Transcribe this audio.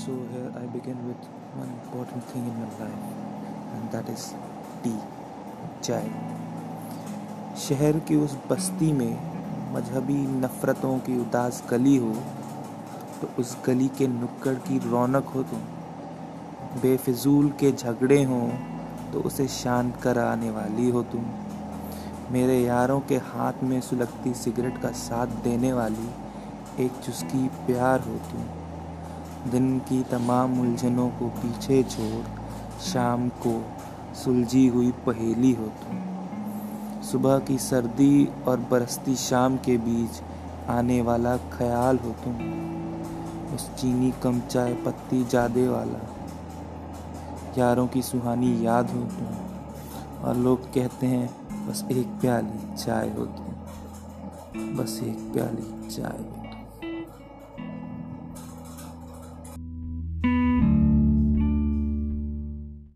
I begin with one important thing in my life, and that is tea, चाय शहर की उस बस्ती में मजहबी नफ़रतों की उदास गली हो तो उस गली के नुक्कड़ की रौनक हो तुम। बेफिजूल के झगड़े हों तो उसे शांत कराने वाली हो तुम। मेरे यारों के हाथ में सुलगती सिगरेट का साथ देने वाली एक चुस्की प्यार हो तुम। दिन की तमाम उलझनों को पीछे छोड़ शाम को सुलझी हुई पहेली हो तुम। सुबह की सर्दी और बरसती शाम के बीच आने वाला ख्याल हो तुम। उस चीनी कम चाय पत्ती जादे वाला, यारों की सुहानी याद हो तुम। और लोग कहते हैं, बस एक प्याली चाय हो तुम। बस एक प्याली चाय